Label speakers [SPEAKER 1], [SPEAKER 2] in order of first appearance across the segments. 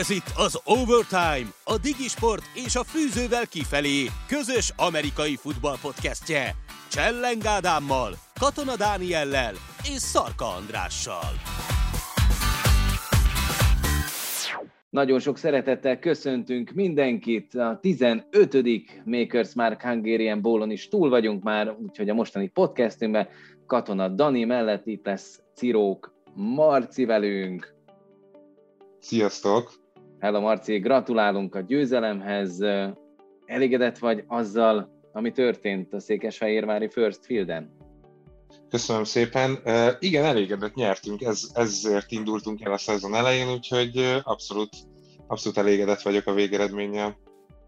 [SPEAKER 1] Ez itt az Overtime, a Digisport és a Fűzővel kifelé közös amerikai futball podcastje. Csellen Ádámmal, Katona Dániellel és Szarka Andrással.
[SPEAKER 2] Nagyon sok szeretettel köszöntünk mindenkit. A 15. Makers Mark Hungarian Bólon is túl vagyunk már, úgyhogy a mostani podcastünkben Katona Dani mellett itt lesz Cirók Marci velünk.
[SPEAKER 3] Sziasztok!
[SPEAKER 2] Hello Marci, gratulálunk a győzelemhez. Elégedett vagy azzal, ami történt a Székesfehérvári First Fielden?
[SPEAKER 3] Köszönöm szépen. Uh, igen, elégedett nyertünk, Ez, ezért indultunk el a szezon elején, úgyhogy abszolút, abszolút elégedett vagyok a végeredménnyel.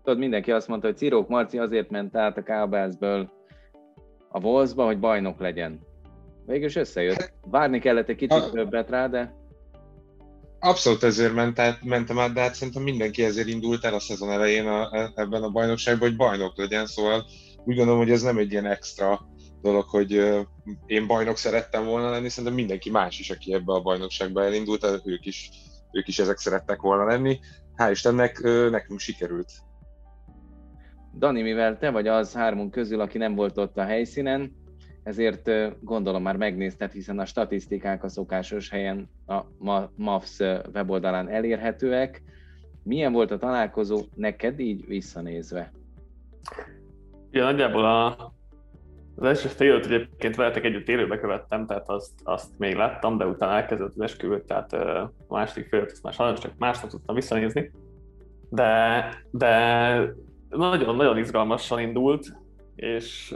[SPEAKER 2] Tudod, mindenki azt mondta, hogy Cirók Marci azért ment át a Cowboysből a Wolvesba, hogy bajnok legyen. Végül összejött. Várni kellett egy kicsit a... többet rá, de
[SPEAKER 3] Abszolút ezért ment át, mentem át, de hát szerintem mindenki ezért indult el a szezon elején a, e, ebben a bajnokságban, hogy bajnok legyen, szóval úgy gondolom, hogy ez nem egy ilyen extra dolog, hogy én bajnok szerettem volna lenni, szerintem mindenki más is, aki ebbe a bajnokságba elindult, ők is, ők is ezek szerettek volna lenni. Hál' Istennek nekünk sikerült.
[SPEAKER 2] Dani, mivel te vagy az hármunk közül, aki nem volt ott a helyszínen, ezért gondolom már megnézted, hiszen a statisztikák a szokásos helyen a MAFS weboldalán elérhetőek. Milyen volt a találkozó neked így visszanézve?
[SPEAKER 4] Ja, nagyjából a, az első fél egyébként veletek együtt élőbe követtem, tehát azt, azt még láttam, de utána elkezdett az esküvő, tehát a második fél azt már sajnos csak másnap tudtam visszanézni. De, de nagyon-nagyon izgalmasan indult, és,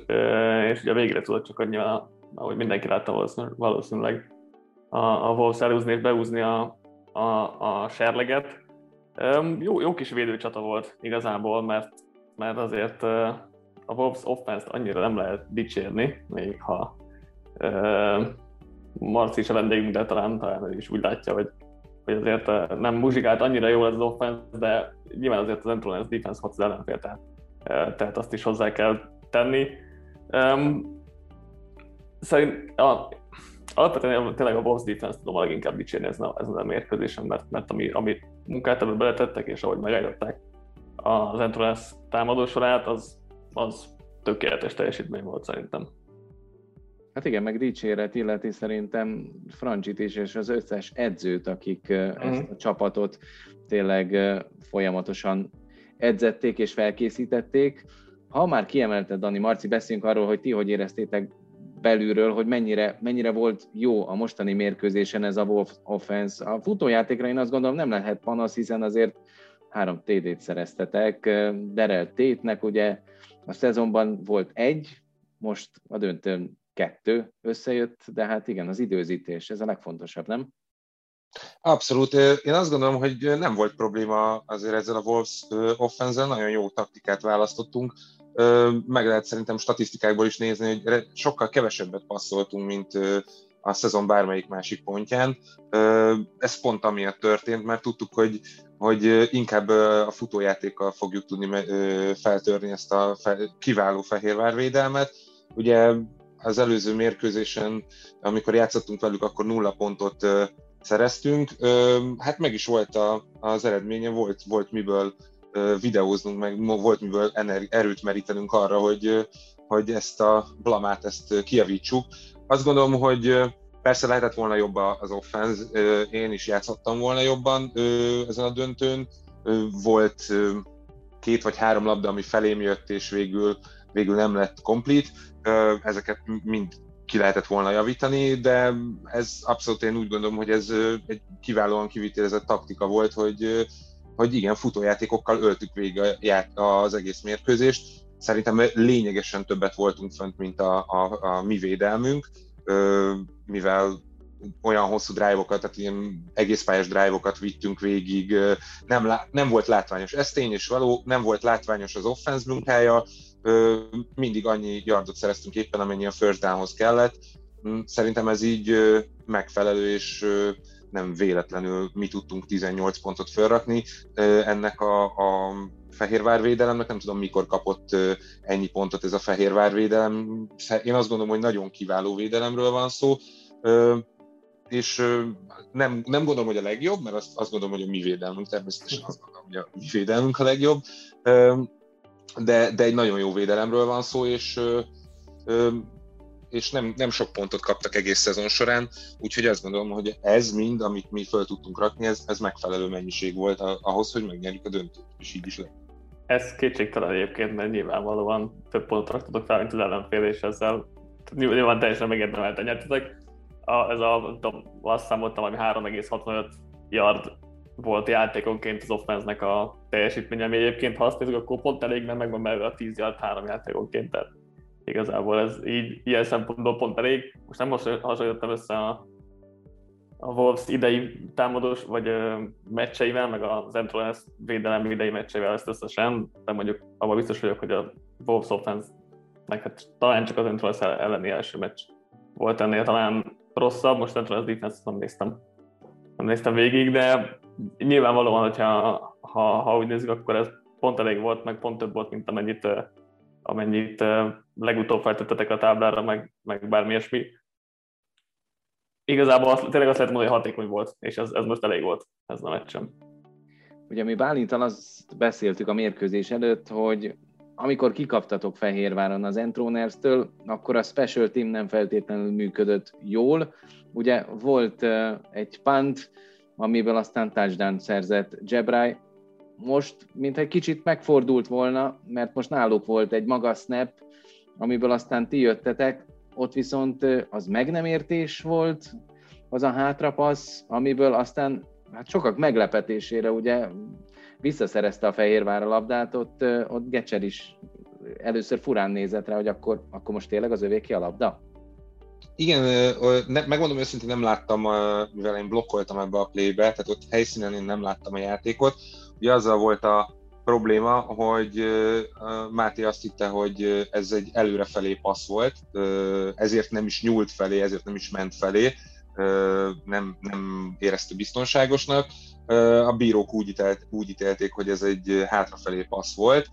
[SPEAKER 4] és ugye végre tudott csak nyilván, ahogy mindenki látta valószínűleg, a, a Wolves elúzni és beúzni a, a, a serleget. Jó, jó kis védőcsata volt igazából, mert, mert azért a Wolves offense annyira nem lehet dicsérni, még ha Marci is a vendégünk, de talán, talán is úgy látja, hogy, hogy azért nem muzsikált annyira jól ez az offense, de nyilván azért az Entrance defense hat az ellenfél, tehát, tehát azt is hozzá kell tenni. Um, szerint a, alapvetően tényleg a Wolves defense tudom a leginkább dicsérni ezen a, ezen a mérkőzésen, mert, mert ami, ami munkát ebbe beletettek, és ahogy megállították az Entrance támadósorát, az, az tökéletes teljesítmény volt szerintem.
[SPEAKER 2] Hát igen, meg dicséret illeti szerintem Francsit is, és az összes edzőt, akik mm. ezt a csapatot tényleg folyamatosan edzették és felkészítették. Ha már kiemelted, Dani Marci, beszéljünk arról, hogy ti hogy éreztétek belülről, hogy mennyire, mennyire volt jó a mostani mérkőzésen ez a Wolf offense. A futójátékra én azt gondolom nem lehet panasz, hiszen azért három TD-t szereztetek. Derel Tétnek ugye a szezonban volt egy, most a döntőn kettő összejött, de hát igen, az időzítés, ez a legfontosabb, nem?
[SPEAKER 3] Abszolút. Én azt gondolom, hogy nem volt probléma azért ezzel a Wolves offense nagyon jó taktikát választottunk meg lehet szerintem statisztikákból is nézni, hogy sokkal kevesebbet passzoltunk, mint a szezon bármelyik másik pontján. Ez pont amiatt történt, mert tudtuk, hogy, hogy inkább a futójátékkal fogjuk tudni feltörni ezt a kiváló fehérvárvédelmet. Ugye az előző mérkőzésen, amikor játszottunk velük, akkor nulla pontot szereztünk. Hát meg is volt az eredménye, volt, volt miből videóznunk, meg volt miből erőt merítenünk arra, hogy, hogy ezt a blamát ezt kiavítsuk. Azt gondolom, hogy persze lehetett volna jobb az offense, én is játszhattam volna jobban ezen a döntőn. Volt két vagy három labda, ami felém jött, és végül, végül nem lett komplet. Ezeket mind ki lehetett volna javítani, de ez abszolút én úgy gondolom, hogy ez egy kiválóan kivitelezett taktika volt, hogy hogy igen, futójátékokkal öltük végig az egész mérkőzést. Szerintem lényegesen többet voltunk fönt, mint a, a, a mi védelmünk, mivel olyan hosszú drive-okat, tehát ilyen egész pályás drive-okat vittünk végig, nem, lá, nem volt látványos. Ez tény és való, nem volt látványos az offense munkája, mindig annyi yardot szereztünk éppen, amennyi a first downhoz kellett. Szerintem ez így megfelelő, és nem véletlenül mi tudtunk 18 pontot felrakni. Ennek a, a Fehérvárvédelemnek, nem tudom mikor kapott ennyi pontot ez a Fehérvárvédelem. Én azt gondolom, hogy nagyon kiváló védelemről van szó. és nem, nem gondolom, hogy a legjobb, mert azt, azt gondolom, hogy a mi védelmünk, természetesen azt gondolom, hogy a mi védelmünk a legjobb, de, de egy nagyon jó védelemről van szó, és és nem, nem sok pontot kaptak egész szezon során, úgyhogy azt gondolom, hogy ez mind, amit mi föl tudtunk rakni, ez, ez megfelelő mennyiség volt ahhoz, hogy megnyerjük a döntőt, és így is lett.
[SPEAKER 4] Ez kétségtelen egyébként, mert nyilvánvalóan több pontot raktatok fel, mint az ellenfél, és ezzel nyilván teljesen megérdemelten nyertetek. A, ez a, azt számoltam, hogy 3,65 yard volt játékonként az offense a teljesítménye, ami egyébként ha azt nézzük, akkor pont elég, mert megvan belőle a 10 yard három játékonként, tehát igazából ez így ilyen szempontból pont elég. Most nem hasonlítottam össze a, a Wolves idei támadós vagy ö, meccseivel, meg az Entrance védelem idei meccseivel ezt összesen, de mondjuk abban biztos vagyok, hogy a Wolves offense hát talán csak az Entrance elleni első meccs volt ennél talán rosszabb, most Entrance defense nem néztem. Nem néztem végig, de nyilvánvalóan, hogyha ha, ha úgy nézzük, akkor ez pont elég volt, meg pont több volt, mint amennyit, amennyit legutóbb feltettetek a táblára, meg, meg bármi ilyesmi. Igazából azt, tényleg azt lehet mondani, hogy hatékony volt, és ez, ez most elég volt, ez a meccsem.
[SPEAKER 2] Ugye mi Bálintal azt beszéltük a mérkőzés előtt, hogy amikor kikaptatok Fehérváron az Entroners-től, akkor a special team nem feltétlenül működött jól. Ugye volt egy punt, amiből aztán touchdown szerzett Jebrai. Most, mint egy kicsit megfordult volna, mert most náluk volt egy magas snap, amiből aztán ti jöttetek, ott viszont az meg nem értés volt, az a hátrapassz, amiből aztán hát sokak meglepetésére ugye visszaszerezte a Fehérvár a labdát, ott, ott Gecser is először furán nézett rá, hogy akkor, akkor most tényleg az övéki a labda?
[SPEAKER 3] Igen, megmondom őszintén, nem láttam, mivel én blokkoltam ebbe a playbe, tehát ott helyszínen én nem láttam a játékot. Ugye azzal volt a probléma, hogy Máté azt hitte, hogy ez egy előrefelé passz volt, ezért nem is nyúlt felé, ezért nem is ment felé, nem, nem érezte biztonságosnak. A bírók úgy, ítélt, úgy ítélték, hogy ez egy hátrafelé passz volt.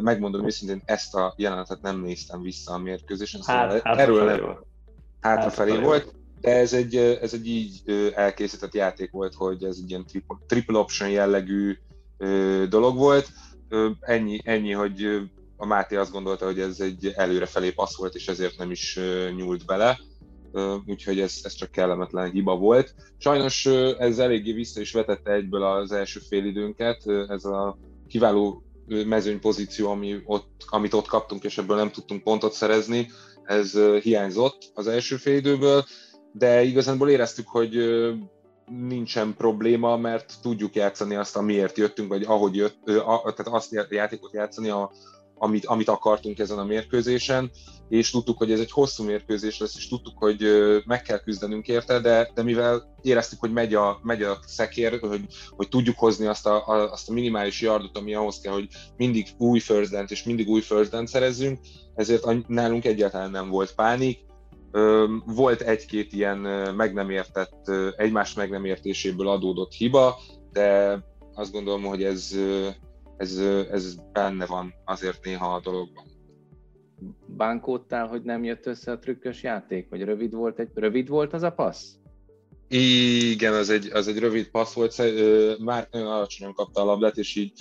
[SPEAKER 3] Megmondom őszintén, ezt a jelenetet nem néztem vissza a mérkőzésen,
[SPEAKER 4] szóval hát, hát erről nem,
[SPEAKER 3] hátrafelé volt, de ez egy, ez egy így elkészített játék volt, hogy ez egy ilyen triple, triple option jellegű dolog volt. Ennyi, ennyi, hogy a Máté azt gondolta, hogy ez egy előrefelé passz volt, és ezért nem is nyúlt bele, úgyhogy ez, ez csak kellemetlen hiba volt. Sajnos ez eléggé vissza is vetette egyből az első félidőnket, ez a kiváló mezőny pozíció, ami ott, amit ott kaptunk, és ebből nem tudtunk pontot szerezni, ez hiányzott az első félidőből, de igazából éreztük, hogy nincsen probléma, mert tudjuk játszani azt, amiért jöttünk, vagy ahogy jött, tehát azt a játékot játszani, a, amit, amit akartunk ezen a mérkőzésen, és tudtuk, hogy ez egy hosszú mérkőzés lesz, és tudtuk, hogy meg kell küzdenünk érte, de, de mivel éreztük, hogy megy a, megy a szekér, hogy, hogy tudjuk hozni azt a, a, azt a minimális yardot, ami ahhoz kell, hogy mindig új first és mindig új first szerezzünk, ezért nálunk egyáltalán nem volt pánik, volt egy-két ilyen meg nem értett, egymás meg nem értéséből adódott hiba, de azt gondolom, hogy ez, ez, ez benne van azért néha a dologban.
[SPEAKER 2] Bánkódtál, hogy nem jött össze a trükkös játék? Vagy rövid volt, egy, rövid volt az a passz?
[SPEAKER 3] Igen, az egy, az egy rövid passz volt, már nagyon alacsonyan kapta a labdát, és így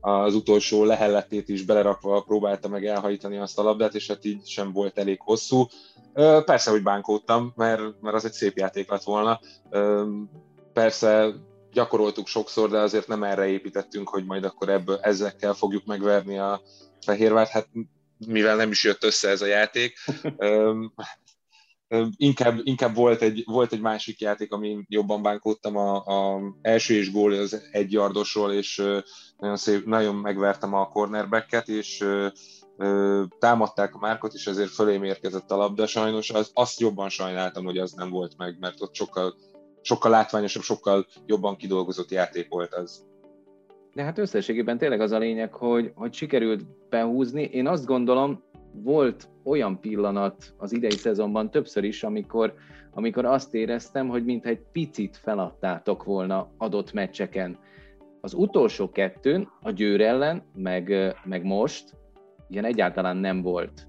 [SPEAKER 3] az utolsó lehelletét is belerakva próbálta meg elhajítani azt a labdát, és hát így sem volt elég hosszú. Persze, hogy bánkódtam, mert, mert az egy szép játék lett volna. Persze gyakoroltuk sokszor, de azért nem erre építettünk, hogy majd akkor ebből ezekkel fogjuk megverni a Fehérvárt. Hát mivel nem is jött össze ez a játék, inkább, inkább volt, egy, volt egy másik játék, amin jobban bánkódtam, a, a első és gól az egy yardosról, és nagyon, szép, nagyon megvertem a cornerbacket, és támadták a márkot, és ezért fölém érkezett a labda. Sajnos az, azt jobban sajnáltam, hogy az nem volt meg, mert ott sokkal, sokkal látványosabb, sokkal jobban kidolgozott játék volt az.
[SPEAKER 2] De hát összességében tényleg az a lényeg, hogy, hogy sikerült behúzni. Én azt gondolom, volt olyan pillanat az idei szezonban többször is, amikor, amikor azt éreztem, hogy mintha egy picit feladtátok volna adott meccseken. Az utolsó kettőn, a Győr ellen, meg, meg most, ilyen egyáltalán nem volt.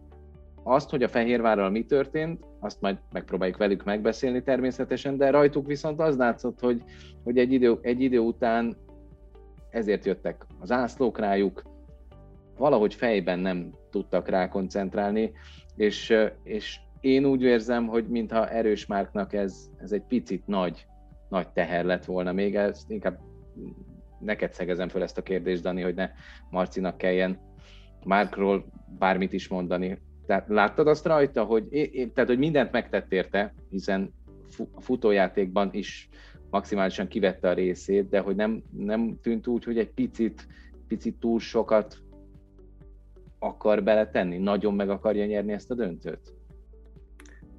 [SPEAKER 2] azt, hogy a Fehérvárral mi történt, azt majd megpróbáljuk velük megbeszélni természetesen, de rajtuk viszont az látszott, hogy, hogy egy, idő, egy idő után ezért jöttek az ászlók rájuk, valahogy fejben nem tudtak rá koncentrálni, és, és én úgy érzem, hogy mintha erős márknak ez, ez egy picit nagy, nagy teher lett volna még, ezt inkább neked szegezem fel ezt a kérdést, Dani, hogy ne Marcinak kelljen Márkról bármit is mondani. Tehát láttad azt rajta, hogy, tehát, hogy mindent megtett érte, hiszen a futójátékban is maximálisan kivette a részét, de hogy nem, nem tűnt úgy, hogy egy picit, picit túl sokat akar beletenni, nagyon meg akarja nyerni ezt a döntőt?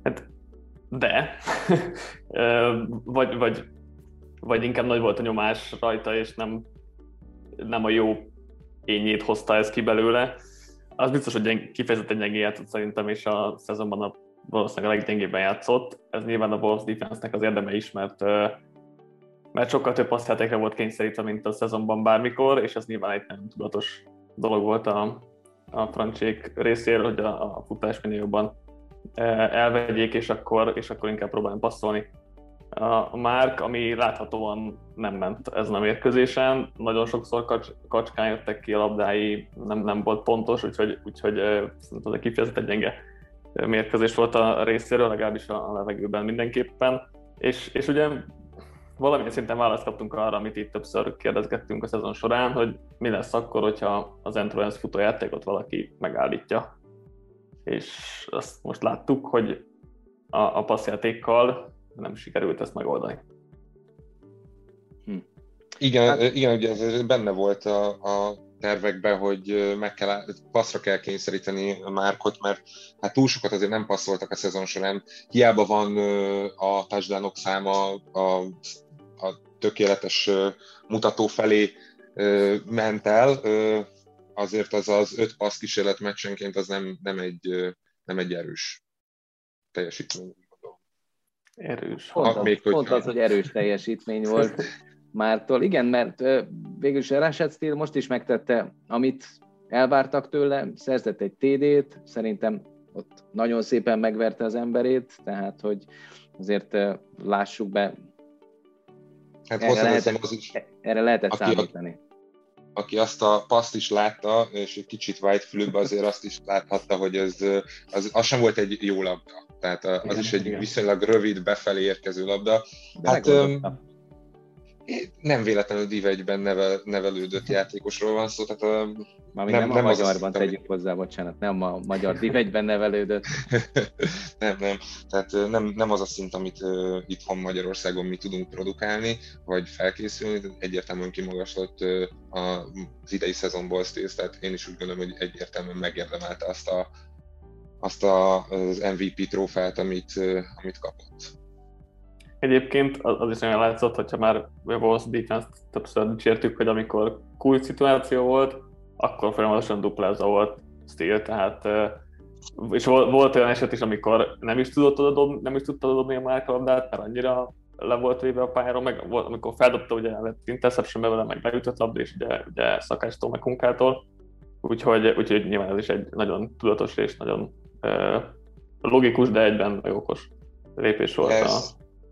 [SPEAKER 4] Hát de, vagy, vagy, vagy inkább nagy volt a nyomás rajta, és nem, nem a jó ényét hozta ez ki belőle. Az biztos, hogy gyeng, kifejezetten gyengén játszott szerintem, és a szezonban a, valószínűleg a leggyengébben játszott. Ez nyilván a Wolves defense-nek az érdeme is, mert, mert sokkal több passzjátékra volt kényszerítve, mint a szezonban bármikor, és ez nyilván egy nem tudatos dolog volt a, a francsék részéről, hogy a, a futás minél jobban elvegyék, és akkor, és akkor inkább próbáljon passzolni. A Márk, ami láthatóan nem ment ezen a mérkőzésen, nagyon sokszor kacs, kacskán jöttek ki a labdái, nem, nem volt pontos, úgyhogy, úgyhogy szerintem ez egy kifejezetten gyenge mérkőzés volt a részéről, legalábbis a levegőben mindenképpen. És, és ugye valamilyen szinten választ kaptunk arra, amit itt többször kérdezgettünk a szezon során, hogy mi lesz akkor, hogyha az Endurance futójátékot valaki megállítja. És azt most láttuk, hogy a, a passzjátékkal nem sikerült ezt megoldani.
[SPEAKER 3] Hm. Igen, hát... igen, ugye ez benne volt a, a tervekben, hogy meg kell, passzra kell kényszeríteni a Márkot, mert hát túl sokat azért nem passzoltak a szezon során. Hiába van a touchdownok száma a, a tökéletes mutató felé ment el, azért az az öt passz kísérlet meccsenként az nem, nem, egy, nem egy erős teljesítmény.
[SPEAKER 4] Erős.
[SPEAKER 2] Pont, az, még, pont az, hogy erős teljesítmény volt Mártól. Igen, mert végül is Rashad Steele most is megtette, amit elvártak tőle, szerzett egy TD-t, szerintem ott nagyon szépen megverte az emberét, tehát hogy azért lássuk be,
[SPEAKER 3] hát erre, lehetett, az is,
[SPEAKER 2] erre lehetett aki, számítani.
[SPEAKER 3] Aki azt a paszt is látta, és egy kicsit white azért azt is láthatta, hogy ez, az, az sem volt egy jó labda tehát az igen, is egy igen. viszonylag rövid, befelé érkező labda. De hát nem véletlenül Div 1-ben nevel, nevelődött játékosról van szó, tehát
[SPEAKER 2] Mármint nem, nem, nem a magyarban az tegyük hozzá, bocsánat, nem a magyar Div 1-ben nevelődött.
[SPEAKER 3] nem, nem, tehát nem, nem az a szint, amit uh, itthon Magyarországon mi tudunk produkálni, vagy felkészülni, egyértelműen kimagaslott uh, az idei szezonból Stills, tehát én is úgy gondolom, hogy egyértelműen megérdemelte azt a azt a, az MVP trófát, amit, amit kapott.
[SPEAKER 4] Egyébként az is nagyon látszott, hogyha már a Wolves defense többször dicsértük, hogy amikor cool szituáció volt, akkor folyamatosan duplázza volt Steel, tehát és volt olyan eset is, amikor nem is tudott oda dobni, nem is tudta dobni a márkalabdát, mert annyira le volt véve a pályáról, meg volt, amikor feldobta, ugye lett interception vele, meg leütött labda, és ugye, ugye szakástól, meg kunkától, úgyhogy, úgyhogy nyilván ez is egy nagyon tudatos és nagyon logikus, de egyben okos lépés volt. Ez, a...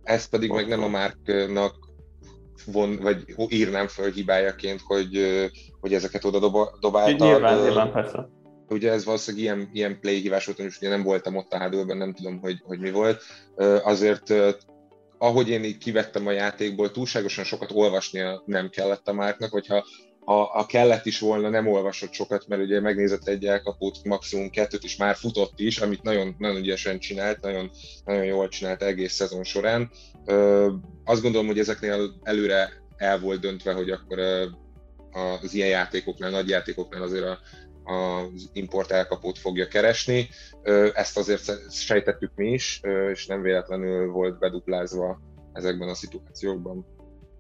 [SPEAKER 3] ez pedig meg nem a Márknak von, vagy írnám föl hibájaként, hogy, hogy ezeket oda dob, dobálta.
[SPEAKER 4] Nyilván, nyilván, persze.
[SPEAKER 3] Ugye ez valószínűleg ilyen, ilyen play hívás volt, és ugye nem voltam ott a hádőben, nem tudom, hogy, hogy mi volt. Azért ahogy én így kivettem a játékból, túlságosan sokat olvasnia nem kellett a Márknak, hogyha ha, ha kellett is volna, nem olvasott sokat, mert ugye megnézett egy elkapót, maximum kettőt, és már futott is, amit nagyon, nagyon ügyesen csinált, nagyon, nagyon jól csinált egész szezon során. Ö, azt gondolom, hogy ezeknél előre el volt döntve, hogy akkor az ilyen játékoknál, nagy játékoknál azért a, az import elkapót fogja keresni. Ezt azért sejtettük mi is, és nem véletlenül volt beduplázva ezekben a szituációkban.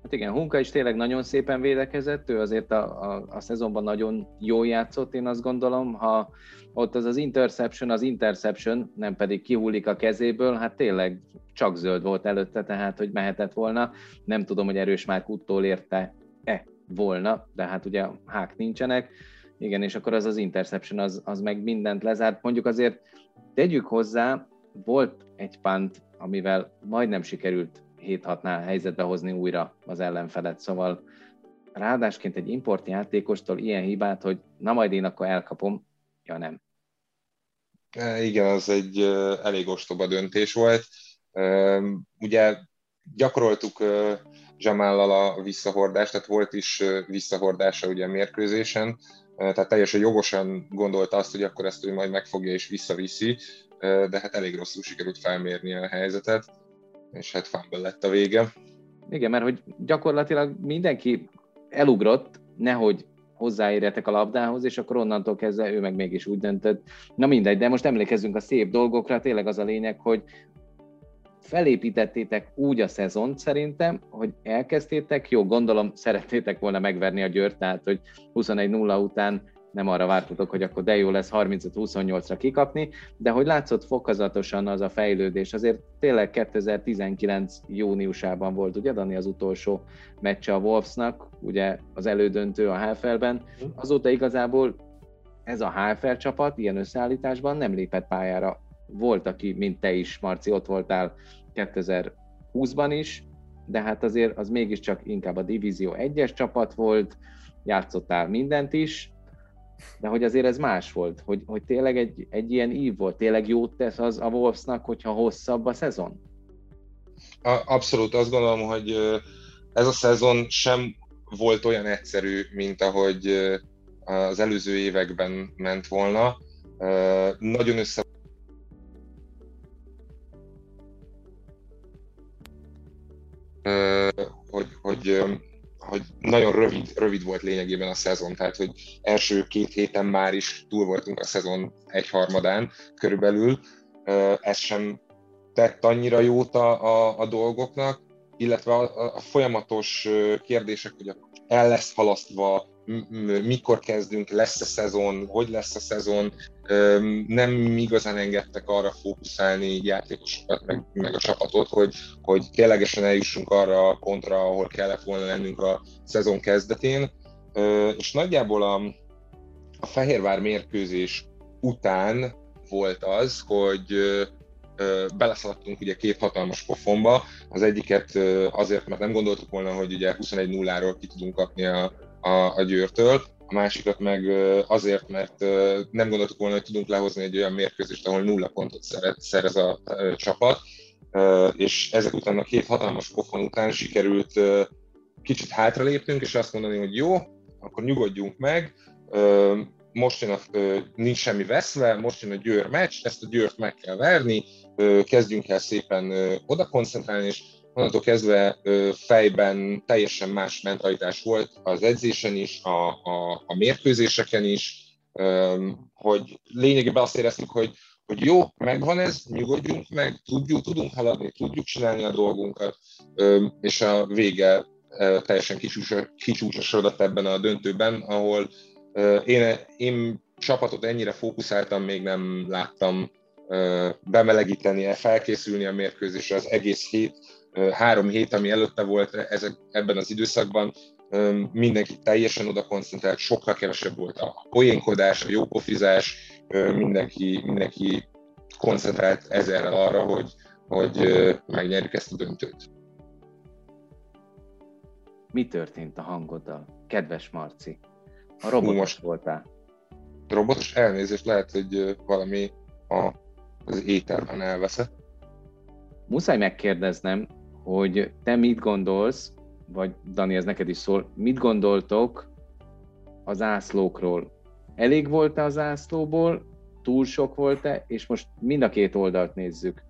[SPEAKER 2] Hát igen, Hunka is tényleg nagyon szépen védekezett, ő azért a, a, a szezonban nagyon jól játszott, én azt gondolom, ha ott az az interception, az interception, nem pedig kihullik a kezéből, hát tényleg csak zöld volt előtte, tehát hogy mehetett volna. Nem tudom, hogy erős már uttól érte-e volna, de hát ugye hák nincsenek. Igen, és akkor az az interception, az, az meg mindent lezárt. Mondjuk azért Tegyük hozzá, volt egy pant, amivel majdnem sikerült 7-6-nál helyzetbe hozni újra az ellenfelet, szóval ráadásként egy import játékostól ilyen hibát, hogy na majd én akkor elkapom, ja nem.
[SPEAKER 3] E, igen, az egy elég ostoba döntés volt. Ugye gyakoroltuk Zsamállal a visszahordást, tehát volt is visszahordása ugye a mérkőzésen, tehát teljesen jogosan gondolta azt, hogy akkor ezt ő majd megfogja és visszaviszi, de hát elég rosszul sikerült felmérni a helyzetet, és hát fumble lett a vége.
[SPEAKER 2] Igen, mert hogy gyakorlatilag mindenki elugrott, nehogy hozzáérjetek a labdához, és akkor onnantól kezdve ő meg mégis úgy döntött. Na mindegy, de most emlékezzünk a szép dolgokra, tényleg az a lényeg, hogy felépítettétek úgy a szezont szerintem, hogy elkezdtétek, jó, gondolom szeretnétek volna megverni a Győrt, tehát hogy 21-0 után nem arra vártatok, hogy akkor de jó lesz 35-28-ra kikapni, de hogy látszott fokozatosan az a fejlődés, azért tényleg 2019 júniusában volt, ugye Dani az utolsó meccse a Wolvesnak, ugye az elődöntő a HFL-ben, azóta igazából ez a HFL csapat ilyen összeállításban nem lépett pályára. Volt, aki, mint te is, Marci, ott voltál 2020-ban is, de hát azért az mégiscsak inkább a Divízió 1-es csapat volt, játszottál mindent is, de hogy azért ez más volt, hogy, hogy tényleg egy, egy ilyen ív volt, tényleg jót tesz az a Wolvesnak, hogyha hosszabb a szezon?
[SPEAKER 3] Abszolút, azt gondolom, hogy ez a szezon sem volt olyan egyszerű, mint ahogy az előző években ment volna. Nagyon össze hogy, hogy hogy nagyon rövid, rövid volt lényegében a szezon, tehát hogy első két héten már is túl voltunk a szezon egyharmadán körülbelül. Ez sem tett annyira jót a, a, a dolgoknak, illetve a, a folyamatos kérdések, hogy el lesz halasztva, mikor kezdünk, lesz a szezon, hogy lesz a szezon, nem igazán engedtek arra fókuszálni játékosokat, meg, meg a csapatot, hogy, hogy ténylegesen eljussunk arra a pontra, ahol kellett volna lennünk a szezon kezdetén. És nagyjából a, a Fehérvár mérkőzés után volt az, hogy beleszaladtunk ugye két hatalmas pofonba, az egyiket azért, mert nem gondoltuk volna, hogy ugye 21-0-ról ki tudunk kapni a, a, a Győrtől, a másikat meg azért, mert nem gondoltuk volna, hogy tudunk lehozni egy olyan mérkőzést, ahol nulla pontot szerez a csapat, és ezek után a két hatalmas pofon után sikerült kicsit hátralépnünk, és azt mondani, hogy jó, akkor nyugodjunk meg, most jön a, nincs semmi veszve, most jön a Győr meccs, ezt a Győrt meg kell verni, kezdjünk el szépen oda koncentrálni, és onnantól kezdve fejben teljesen más mentalitás volt az edzésen is, a, a, a mérkőzéseken is, hogy lényegében azt éreztük, hogy, hogy jó, megvan ez, nyugodjunk meg, tudjuk, tudunk haladni, tudjuk csinálni a dolgunkat, és a vége teljesen kicsúcsosodott ebben a döntőben, ahol én, én csapatot ennyire fókuszáltam, még nem láttam bemelegíteni, felkészülni a mérkőzésre az egész hét, három hét, ami előtte volt ezek, ebben az időszakban, mindenki teljesen oda koncentrált, sokkal kevesebb volt a poénkodás, a jópofizás, mindenki, mindenki koncentrált ezerrel arra, hogy, hogy megnyerjük ezt a döntőt.
[SPEAKER 2] Mi történt a hangoddal, kedves Marci? A robotos most voltál.
[SPEAKER 3] Robotos elnézést lehet, hogy valami a, az ételben elveszett.
[SPEAKER 2] Muszáj megkérdeznem, hogy te mit gondolsz, vagy Dani, ez neked is szól, mit gondoltok az ászlókról? Elég volt-e az ászlóból, túl sok volt-e, és most mind a két oldalt nézzük.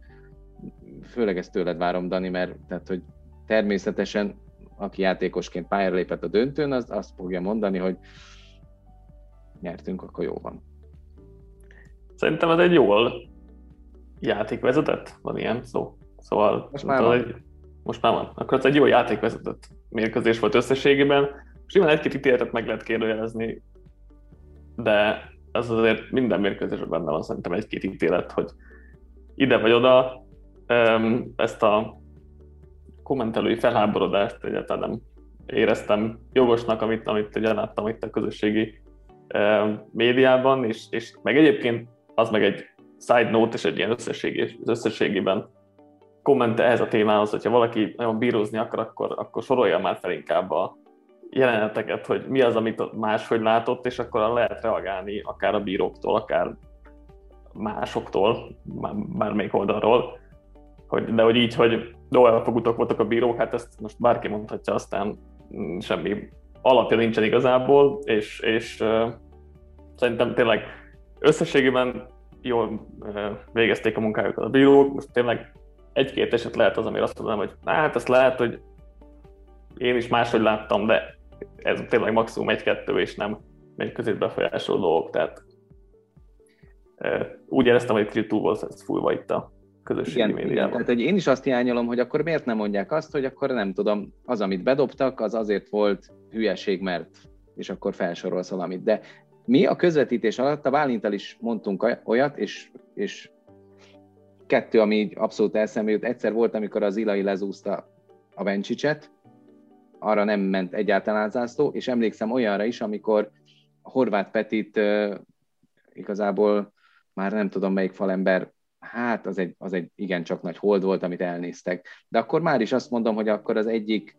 [SPEAKER 2] Főleg ezt tőled várom, Dani, mert tehát, hogy természetesen aki játékosként pályára lépett a döntőn, az azt fogja mondani, hogy nyertünk, akkor jó van.
[SPEAKER 4] Szerintem ez egy jól játékvezetett, van ilyen szó. Szóval
[SPEAKER 2] most már van. Egy,
[SPEAKER 4] most már van. Akkor ez egy jó játékvezetett mérkőzés volt összességében. Simán egy-két ítéletet meg lehet kérdőjelezni, de ez azért minden mérkőzésben benne van szerintem egy-két ítélet, hogy ide vagy oda ezt a kommentelői felháborodást egyáltalán nem éreztem jogosnak, amit, amit ugye láttam itt a közösségi médiában, és, és meg egyébként az meg egy side note és egy ilyen összesség, összességében komment ehhez a témához, hogyha valaki nagyon bírózni akar, akkor, akkor sorolja már fel inkább a jeleneteket, hogy mi az, amit máshogy látott, és akkor lehet reagálni akár a bíróktól, akár másoktól, bármelyik oldalról, hogy, de hogy így, hogy jó, voltak a bírók, hát ezt most bárki mondhatja, aztán semmi alapja nincsen igazából, és, és uh, szerintem tényleg összességében jól uh, végezték a munkájukat a bírók, most tényleg egy-két eset lehet az, amire azt mondom, hogy hát ezt lehet, hogy én is máshogy láttam, de ez tényleg maximum egy-kettő, és nem egy közét befolyásoló dolgok, tehát úgy éreztem, hogy kicsit túl volt ez fújva itt a közösségi igen, médiában. Igen,
[SPEAKER 2] tehát hogy én is azt hiányolom, hogy akkor miért nem mondják azt, hogy akkor nem tudom, az, amit bedobtak, az azért volt hülyeség, mert és akkor felsorolsz valamit. De mi a közvetítés alatt a Bálintal is mondtunk olyat, és, és kettő, ami így abszolút eszembe jut. Egyszer volt, amikor az Ilai lezúzta a Bencsicset, arra nem ment egyáltalán zászló, és emlékszem olyanra is, amikor Horváth Petit igazából már nem tudom melyik falember hát az egy, az egy igencsak nagy hold volt, amit elnéztek. De akkor már is azt mondom, hogy akkor az egyik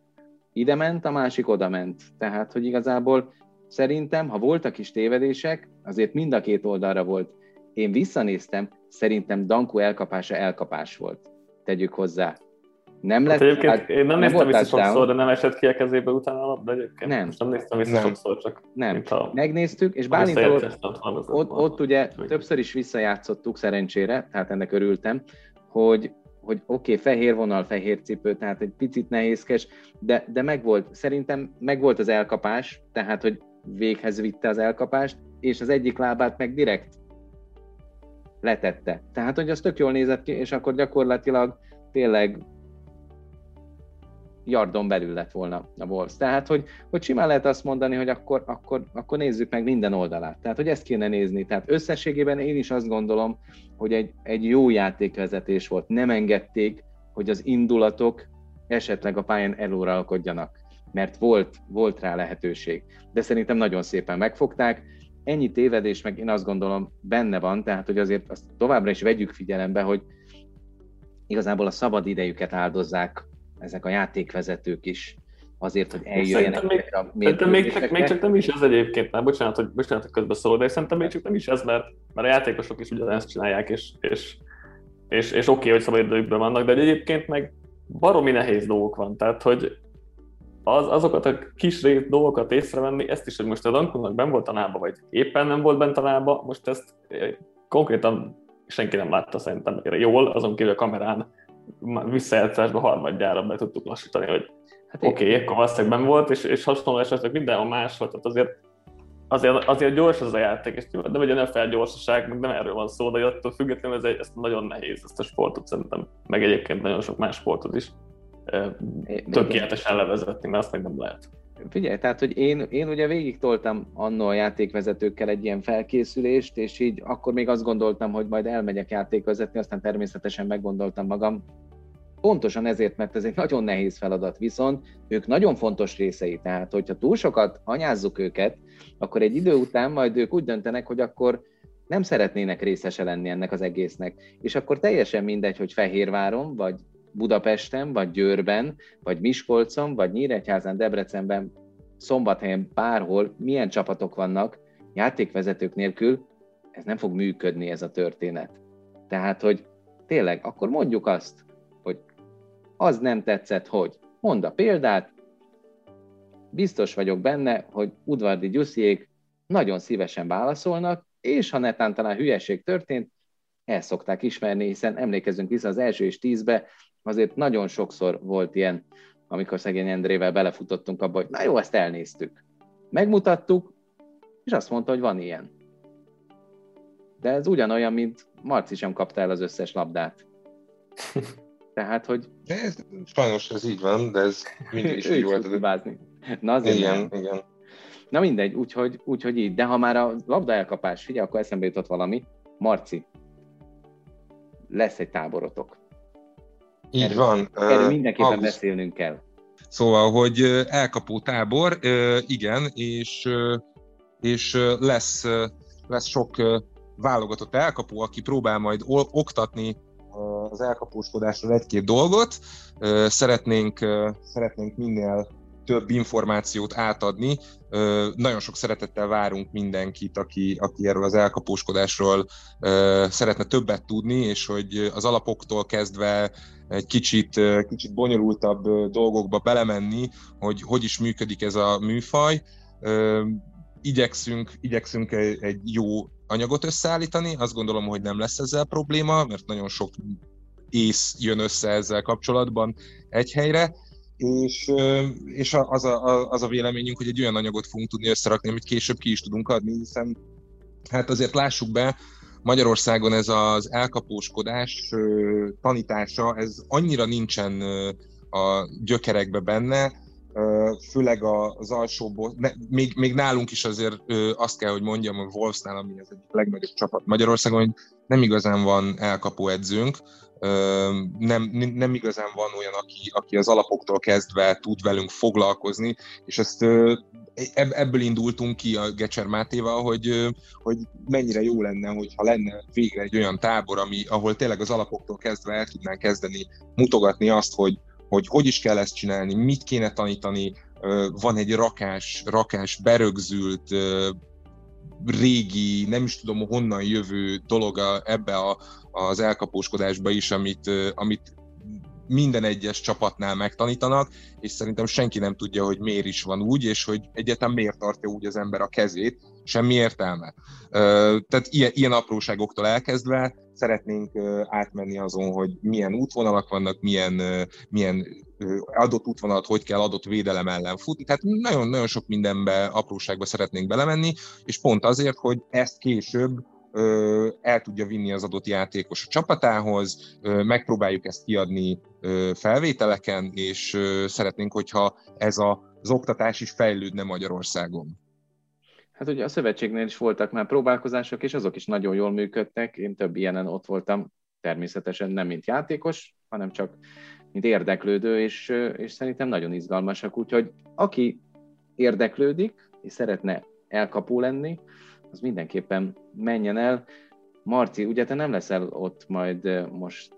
[SPEAKER 2] ide ment, a másik oda ment. Tehát, hogy igazából szerintem, ha voltak is tévedések, azért mind a két oldalra volt. Én visszanéztem, szerintem Danku elkapása elkapás volt. Tegyük hozzá.
[SPEAKER 4] Nem lett, hát egyébként hát, én nem, nem néztem vissza sokszor, de nem esett ki a kezébe utána a labda egyébként. Nem. Most nem néztem vissza nem. sokszor, csak
[SPEAKER 2] nem. A... Megnéztük, és Bálint ott, ott, ott, ott ugye többször is visszajátszottuk szerencsére, tehát ennek örültem, hogy hogy oké, okay, fehér vonal, fehér cipő, tehát egy picit nehézkes, de, de megvolt, szerintem megvolt az elkapás, tehát hogy véghez vitte az elkapást, és az egyik lábát meg direkt letette. Tehát, hogy az tök jól nézett ki, és akkor gyakorlatilag tényleg yardon belül lett volna a Wolves. Tehát, hogy, hogy simán lehet azt mondani, hogy akkor, akkor, akkor nézzük meg minden oldalát. Tehát, hogy ezt kéne nézni. Tehát összességében én is azt gondolom, hogy egy, egy jó játékvezetés volt. Nem engedték, hogy az indulatok esetleg a pályán elóralkodjanak, mert volt, volt rá lehetőség. De szerintem nagyon szépen megfogták. Ennyi tévedés meg én azt gondolom benne van, tehát hogy azért azt továbbra is vegyük figyelembe, hogy igazából a szabad idejüket áldozzák ezek a játékvezetők is azért, hogy eljöjjenek
[SPEAKER 4] még, a Szerintem még csak, még csak nem is ez egyébként, mert bocsánat, hogy, bocsánat, hogy közbeszólok, de szerintem még csak nem is ez, mert, mert a játékosok is ugyanezt csinálják, és, és, és, és oké, okay, hogy szabadidőkben vannak, de egyébként meg baromi nehéz dolgok van, tehát hogy az, azokat a kis dolgokat észrevenni, ezt is, hogy most a Dankunak ben volt a lába, vagy éppen nem volt bent a lába, most ezt konkrétan senki nem látta szerintem jól, azon kívül a kamerán visszajátszásban harmadjára be tudtuk lassítani, hogy hát oké, okay, akkor valószínűleg volt, és, és hasonló esetleg mindenhol más volt, tehát azért, azért, azért gyors az a játék, és nem egy NFL gyorsaság, meg nem erről van szó, de attól függetlenül ez, egy, ez nagyon nehéz ezt a sportot szerintem, meg egyébként nagyon sok más sportot is tökéletesen levezetni, mert azt meg nem lehet.
[SPEAKER 2] Figyelj, tehát, hogy én, én ugye végig toltam annó a játékvezetőkkel egy ilyen felkészülést, és így akkor még azt gondoltam, hogy majd elmegyek játékvezetni, aztán természetesen meggondoltam magam. Pontosan ezért, mert ez egy nagyon nehéz feladat, viszont ők nagyon fontos részei, tehát hogyha túl sokat anyázzuk őket, akkor egy idő után majd ők úgy döntenek, hogy akkor nem szeretnének részese lenni ennek az egésznek. És akkor teljesen mindegy, hogy Fehérváron, vagy Budapesten, vagy Győrben, vagy Miskolcon, vagy Nyíregyházán, Debrecenben, Szombathelyen, bárhol, milyen csapatok vannak, játékvezetők nélkül, ez nem fog működni ez a történet. Tehát, hogy tényleg, akkor mondjuk azt, hogy az nem tetszett, hogy mondd a példát, biztos vagyok benne, hogy udvardi gyusziék nagyon szívesen válaszolnak, és ha netán talán hülyeség történt, el szokták ismerni, hiszen emlékezzünk vissza az első és tízbe, azért nagyon sokszor volt ilyen, amikor szegény Endrével belefutottunk abba, hogy na jó, ezt elnéztük. Megmutattuk, és azt mondta, hogy van ilyen. De ez ugyanolyan, mint Marci sem kapta el az összes labdát. Tehát, hogy...
[SPEAKER 3] De ez, sajnos ez így van, de ez mindig is így volt.
[SPEAKER 2] Hibázni. Na azért
[SPEAKER 3] igen, nem. igen.
[SPEAKER 2] Na mindegy, úgyhogy, úgyhogy így. De ha már a labda elkapás, figyelj, akkor eszembe jutott valami. Marci, lesz egy táborotok.
[SPEAKER 3] Így van.
[SPEAKER 2] Erről mindenképpen August. beszélnünk kell.
[SPEAKER 3] Szóval, hogy elkapó tábor, igen, és, és lesz, lesz sok válogatott elkapó, aki próbál majd oktatni az elkapóskodásról egy-két dolgot. Szeretnénk, szeretnénk minél több információt átadni. Nagyon sok szeretettel várunk mindenkit, aki, aki erről az elkapóskodásról szeretne többet tudni, és hogy az alapoktól kezdve egy kicsit, kicsit bonyolultabb dolgokba belemenni, hogy hogy is működik ez a műfaj. Igyekszünk, igyekszünk egy jó anyagot összeállítani, azt gondolom, hogy nem lesz ezzel probléma, mert nagyon sok ész jön össze ezzel kapcsolatban egy helyre, és, és az, a, az a véleményünk, hogy egy olyan anyagot fogunk tudni összerakni, amit később ki is tudunk adni, hiszen hát azért lássuk be, Magyarországon ez az elkapóskodás tanítása, ez annyira nincsen a gyökerekbe benne, főleg az ne, még, még nálunk is azért azt kell, hogy mondjam, a Wolfsnál, ami az egyik legnagyobb csapat Magyarországon, hogy nem igazán van elkapó edzőnk, nem, nem igazán van olyan, aki, aki az alapoktól kezdve tud velünk foglalkozni, és ezt ebből indultunk ki a Gecser Mátéval, hogy, hogy mennyire jó lenne, hogyha lenne végre egy olyan tábor, ami, ahol tényleg az alapoktól kezdve el tudnánk kezdeni mutogatni azt, hogy, hogy hogy is kell ezt csinálni, mit kéne tanítani, van egy rakás, rakás berögzült, régi, nem is tudom honnan jövő dolog ebbe a, az elkapóskodásba is, amit, amit minden egyes csapatnál megtanítanak, és szerintem senki nem tudja, hogy miért is van úgy, és hogy egyáltalán miért tartja úgy az ember a kezét, semmi értelme. Tehát ilyen, ilyen apróságoktól elkezdve szeretnénk átmenni azon, hogy milyen útvonalak vannak, milyen, milyen adott útvonalat hogy kell adott védelem ellen futni. Tehát nagyon-nagyon sok mindenbe, apróságba szeretnénk belemenni, és pont azért, hogy ezt később el tudja vinni az adott játékos a csapatához, megpróbáljuk ezt kiadni felvételeken, és szeretnénk, hogyha ez az oktatás is fejlődne Magyarországon.
[SPEAKER 2] Hát ugye a szövetségnél is voltak már próbálkozások, és azok is nagyon jól működtek. Én több ilyenen ott voltam, természetesen nem mint játékos, hanem csak mint érdeklődő, és, és szerintem nagyon izgalmasak. Úgyhogy aki érdeklődik, és szeretne elkapó lenni, az mindenképpen menjen el. Marci, ugye te nem leszel ott majd most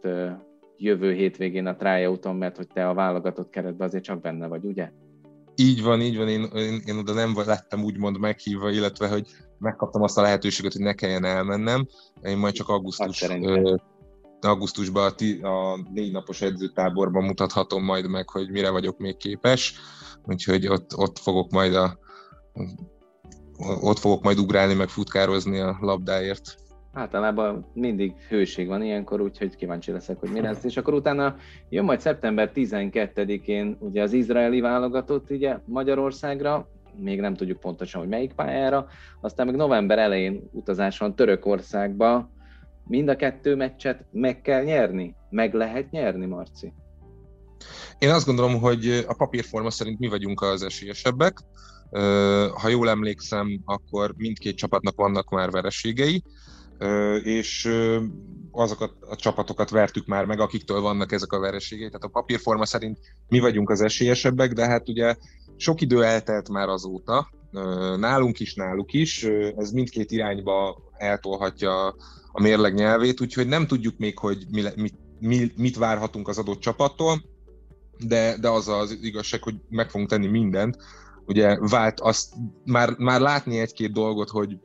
[SPEAKER 2] jövő hétvégén a tryouton, mert hogy te a válogatott keretben azért csak benne vagy, ugye?
[SPEAKER 3] Így van, így van, én, én, én oda nem lettem úgymond meghívva, illetve hogy megkaptam azt a lehetőséget, hogy ne kelljen elmennem. Én majd csak augusztus, ö, augusztusban a, ti, a négy napos edzőtáborban mutathatom majd meg, hogy mire vagyok még képes, úgyhogy ott, ott fogok majd a ott fogok majd ugrálni, meg futkározni a labdáért.
[SPEAKER 2] Általában mindig hőség van ilyenkor, úgyhogy kíváncsi leszek, hogy mi lesz. És akkor utána jön majd szeptember 12-én ugye az izraeli válogatott ugye Magyarországra, még nem tudjuk pontosan, hogy melyik pályára, aztán meg november elején utazás van Törökországba. Mind a kettő meccset meg kell nyerni? Meg lehet nyerni, Marci?
[SPEAKER 3] Én azt gondolom, hogy a papírforma szerint mi vagyunk az esélyesebbek. Ha jól emlékszem, akkor mindkét csapatnak vannak már vereségei, és azokat a csapatokat vertük már meg, akiktől vannak ezek a vereségei. Tehát a papírforma szerint mi vagyunk az esélyesebbek, de hát ugye sok idő eltelt már azóta, nálunk is, náluk is, ez mindkét irányba eltolhatja a mérleg nyelvét, úgyhogy nem tudjuk még, hogy mi, mi, mit várhatunk az adott csapattól, de, de az az igazság, hogy meg fogunk tenni mindent, ugye vált azt már, már látni egy-két dolgot, hogy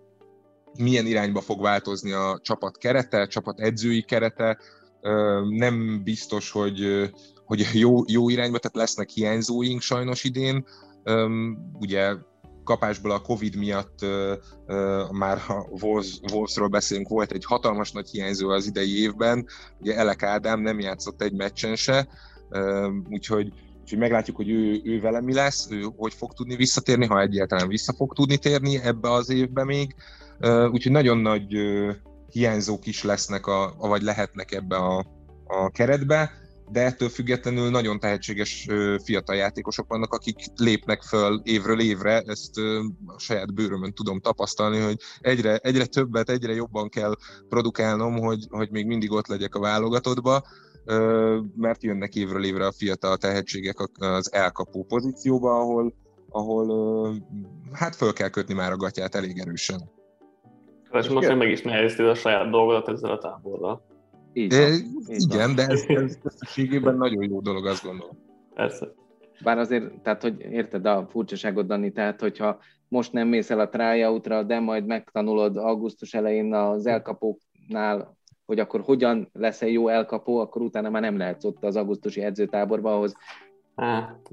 [SPEAKER 3] milyen irányba fog változni a csapat kerete, csapat edzői kerete, nem biztos, hogy, hogy jó, jó irányba, tehát lesznek hiányzóink sajnos idén. Ugye kapásból a Covid miatt már ha Wolvesról beszélünk, volt egy hatalmas nagy hiányzó az idei évben, ugye Elek Ádám nem játszott egy meccsen se, úgyhogy Úgyhogy meglátjuk, hogy ő, ő vele mi lesz, ő hogy fog tudni visszatérni, ha egyáltalán vissza fog tudni térni ebbe az évbe még. Úgyhogy nagyon nagy hiányzók is lesznek, a, vagy lehetnek ebbe a, a keretbe, de ettől függetlenül nagyon tehetséges fiatal játékosok vannak, akik lépnek föl évről évre, ezt a saját bőrömön tudom tapasztalni, hogy egyre, egyre többet, egyre jobban kell produkálnom, hogy, hogy még mindig ott legyek a válogatottba, mert jönnek évről évre a fiatal tehetségek az elkapó pozícióba, ahol, ahol hát föl kell kötni már a gatyát elég erősen.
[SPEAKER 4] És most még meg is nehezíted a saját dolgodat ezzel a táborral.
[SPEAKER 3] Így van, így igen, van. de ez, ez összességében nagyon jó dolog, azt gondolom.
[SPEAKER 4] Persze.
[SPEAKER 2] Bár azért, tehát hogy érted a furcsaságot, Dani, tehát hogyha most nem mész el a tryout de majd megtanulod augusztus elején az elkapóknál, hogy akkor hogyan lesz egy jó elkapó, akkor utána már nem lehetsz ott az augusztusi edzőtáborba, ahhoz
[SPEAKER 4] Hát,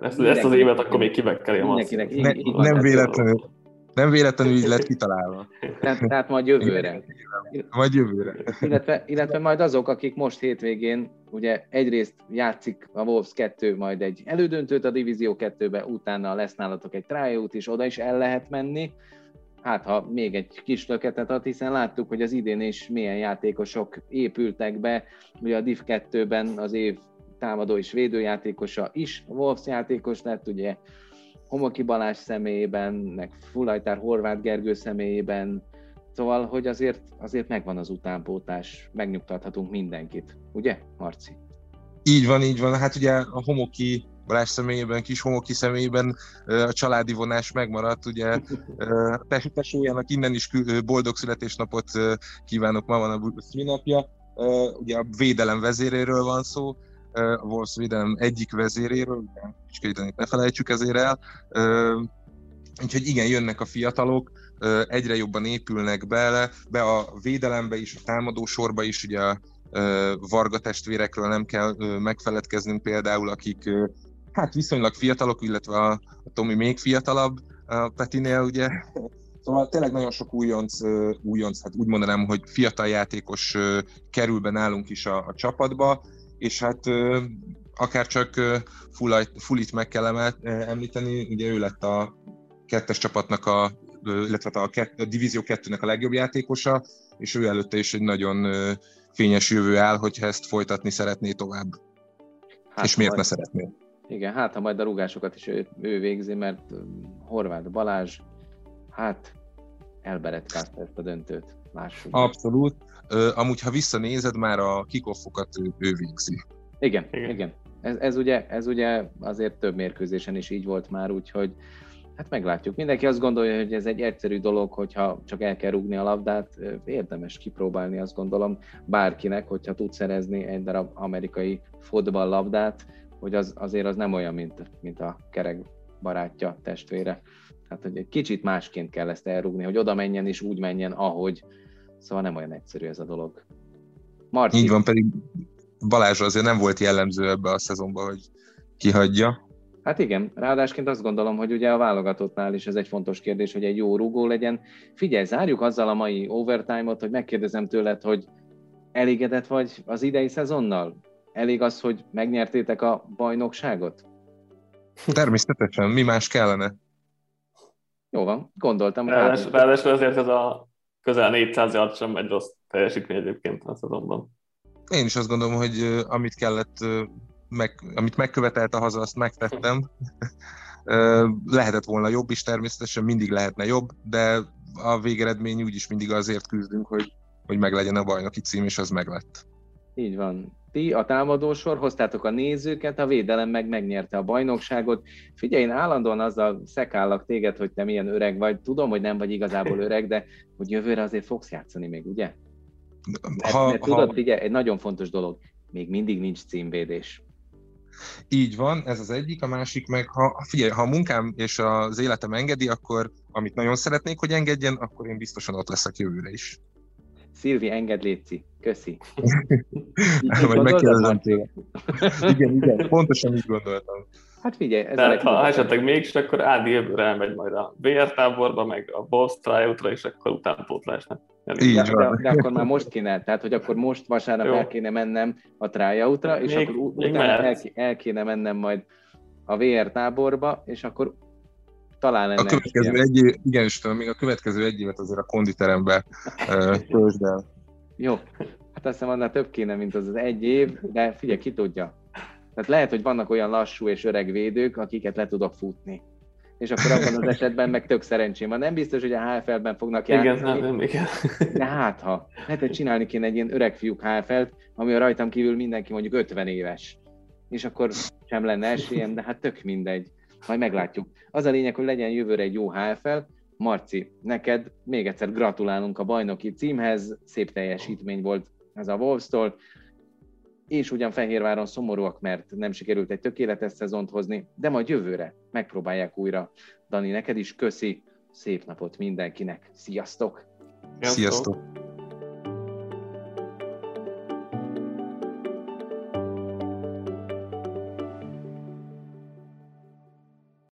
[SPEAKER 4] ezt, az évet akkor még kivekkeljem.
[SPEAKER 3] Mindenkinek. Ne, nem véletlenül. Nem véletlenül így lett kitalálva.
[SPEAKER 2] Tehát, tehát majd jövőre.
[SPEAKER 3] Majd jövőre.
[SPEAKER 2] Illetve, illetve majd azok, akik most hétvégén, ugye egyrészt játszik a Wolves 2 majd egy elődöntőt a Divízió 2-be, utána lesz nálatok egy tryout is, oda is el lehet menni. Hát ha még egy kis löketet ad, hiszen láttuk, hogy az idén is milyen játékosok épültek be. Ugye a Div 2-ben az év támadó és védőjátékosa is Wolves játékos lett, ugye Homoki Balázs személyében, meg Fulajtár Horváth Gergő személyében, szóval, hogy azért, azért megvan az utánpótás, megnyugtathatunk mindenkit, ugye, Marci?
[SPEAKER 3] Így van, így van. Hát ugye a Homoki Balázs személyében, kis Homoki személyében a családi vonás megmaradt, ugye tesójának innen is boldog születésnapot kívánok, ma van a szülinapja, ugye a védelem vezéréről van szó, a Wolves védelem egyik vezéréről, Kiskétenit ne felejtsük ezért el. Úgyhogy igen, jönnek a fiatalok, egyre jobban épülnek bele, be a védelembe is, a támadó sorba is, ugye a Varga testvérekről nem kell megfeledkeznünk például, akik hát viszonylag fiatalok, illetve a, a Tomi még fiatalabb a Petinél, ugye. Szóval tényleg nagyon sok újonc, újonc, hát úgy mondanám, hogy fiatal játékos kerül be nálunk is a, a csapatba, és hát akár csak Fulit meg kell említeni, ugye ő lett a kettes csapatnak a illetve a, kett, a Divízió 2-nek a legjobb játékosa, és ő előtte is egy nagyon fényes jövő áll, hogyha ezt folytatni szeretné tovább. Hát, és miért majd, ne szeretné?
[SPEAKER 2] Igen, hát ha majd a rugásokat is ő, ő végzi, mert Horváth Balázs, hát elberetkázta ezt a döntőt. Lássuk.
[SPEAKER 3] Abszolút. Amúgy, ha visszanézed, már a kikoffokat ő, ő végzi.
[SPEAKER 2] Igen, igen. igen. Ez, ez, ugye, ez ugye azért több mérkőzésen is így volt már, úgyhogy hát meglátjuk. Mindenki azt gondolja, hogy ez egy egyszerű dolog, hogyha csak el kell rúgni a labdát, érdemes kipróbálni, azt gondolom, bárkinek, hogyha tud szerezni egy darab amerikai labdát, hogy az, azért az nem olyan, mint, mint a kerek barátja, testvére. Tehát, hogy egy kicsit másként kell ezt elrúgni, hogy oda menjen és úgy menjen, ahogy, Szóval nem olyan egyszerű ez a dolog.
[SPEAKER 3] Marci. Így van, pedig Balázs azért nem volt jellemző ebbe a szezonban, hogy kihagyja.
[SPEAKER 2] Hát igen, ráadásként azt gondolom, hogy ugye a válogatottnál is ez egy fontos kérdés, hogy egy jó rúgó legyen. Figyelj, zárjuk azzal a mai overtime-ot, hogy megkérdezem tőled, hogy elégedett vagy az idei szezonnal? Elég az, hogy megnyertétek a bajnokságot?
[SPEAKER 3] Természetesen, mi más kellene?
[SPEAKER 2] Jó van, gondoltam.
[SPEAKER 4] Ráadásul, ráadásul azért ez a közel 400 yard sem egy rossz teljesítmény egyébként a szezonban.
[SPEAKER 3] Én is azt gondolom, hogy amit kellett, meg, amit megkövetelt a haza, azt megtettem. Lehetett volna jobb is, természetesen mindig lehetne jobb, de a végeredmény úgyis mindig azért küzdünk, hogy, hogy meglegyen a bajnoki cím, és az meglett.
[SPEAKER 2] Így van ti, a támadósor, hoztátok a nézőket, a védelem meg megnyerte a bajnokságot. Figyelj, én állandóan azzal szekállak téged, hogy te milyen öreg vagy. Tudom, hogy nem vagy igazából öreg, de hogy jövőre azért fogsz játszani még, ugye? Ha, mert, tudod, ha... figyelj, egy nagyon fontos dolog, még mindig nincs címvédés.
[SPEAKER 3] Így van, ez az egyik, a másik meg, ha, figyelj, ha a munkám és az életem engedi, akkor amit nagyon szeretnék, hogy engedjen, akkor én biztosan ott leszek jövőre is.
[SPEAKER 2] Szilvi, engedd Léci. Köszi.
[SPEAKER 3] Vagy megkérdezem tőle. Igen, igen, pontosan így gondoltam.
[SPEAKER 2] Hát figyelj, ez
[SPEAKER 4] Tehát, ha esetleg mégis, akkor Ádi jövőre elmegy majd a BR táborba, meg a Boss tryout és akkor utánpótlásnak.
[SPEAKER 3] Így
[SPEAKER 2] de, van. De, de, akkor már most kéne, tehát hogy akkor most vasárnap Jó. el kéne mennem a tryout és még, akkor utána el, el kéne mennem majd a VR táborba, és akkor talán
[SPEAKER 3] a következő egy év, igen, Istenem, még a következő egy évet azért a konditerembe töltsd el.
[SPEAKER 2] Jó, hát azt hiszem annál több kéne, mint az az egy év, de figyelj, ki tudja. Tehát lehet, hogy vannak olyan lassú és öreg védők, akiket le tudok futni. És akkor abban az esetben meg tök szerencsém van. Nem biztos, hogy a HFL-ben fognak
[SPEAKER 4] játszani. Igen, nem, nem, igen.
[SPEAKER 2] De hát ha. Lehet, hogy csinálni kéne egy ilyen öreg fiúk HFL-t, ami a rajtam kívül mindenki mondjuk 50 éves. És akkor sem lenne esélyem, de hát tök mindegy majd meglátjuk. Az a lényeg, hogy legyen jövőre egy jó HFL, Marci, neked még egyszer gratulálunk a bajnoki címhez, szép teljesítmény volt ez a Wolves-tól, és ugyan Fehérváron szomorúak, mert nem sikerült egy tökéletes szezont hozni, de majd jövőre megpróbálják újra. Dani, neked is köszi, szép napot mindenkinek, sziasztok!
[SPEAKER 3] Sziasztok! Sziasztok.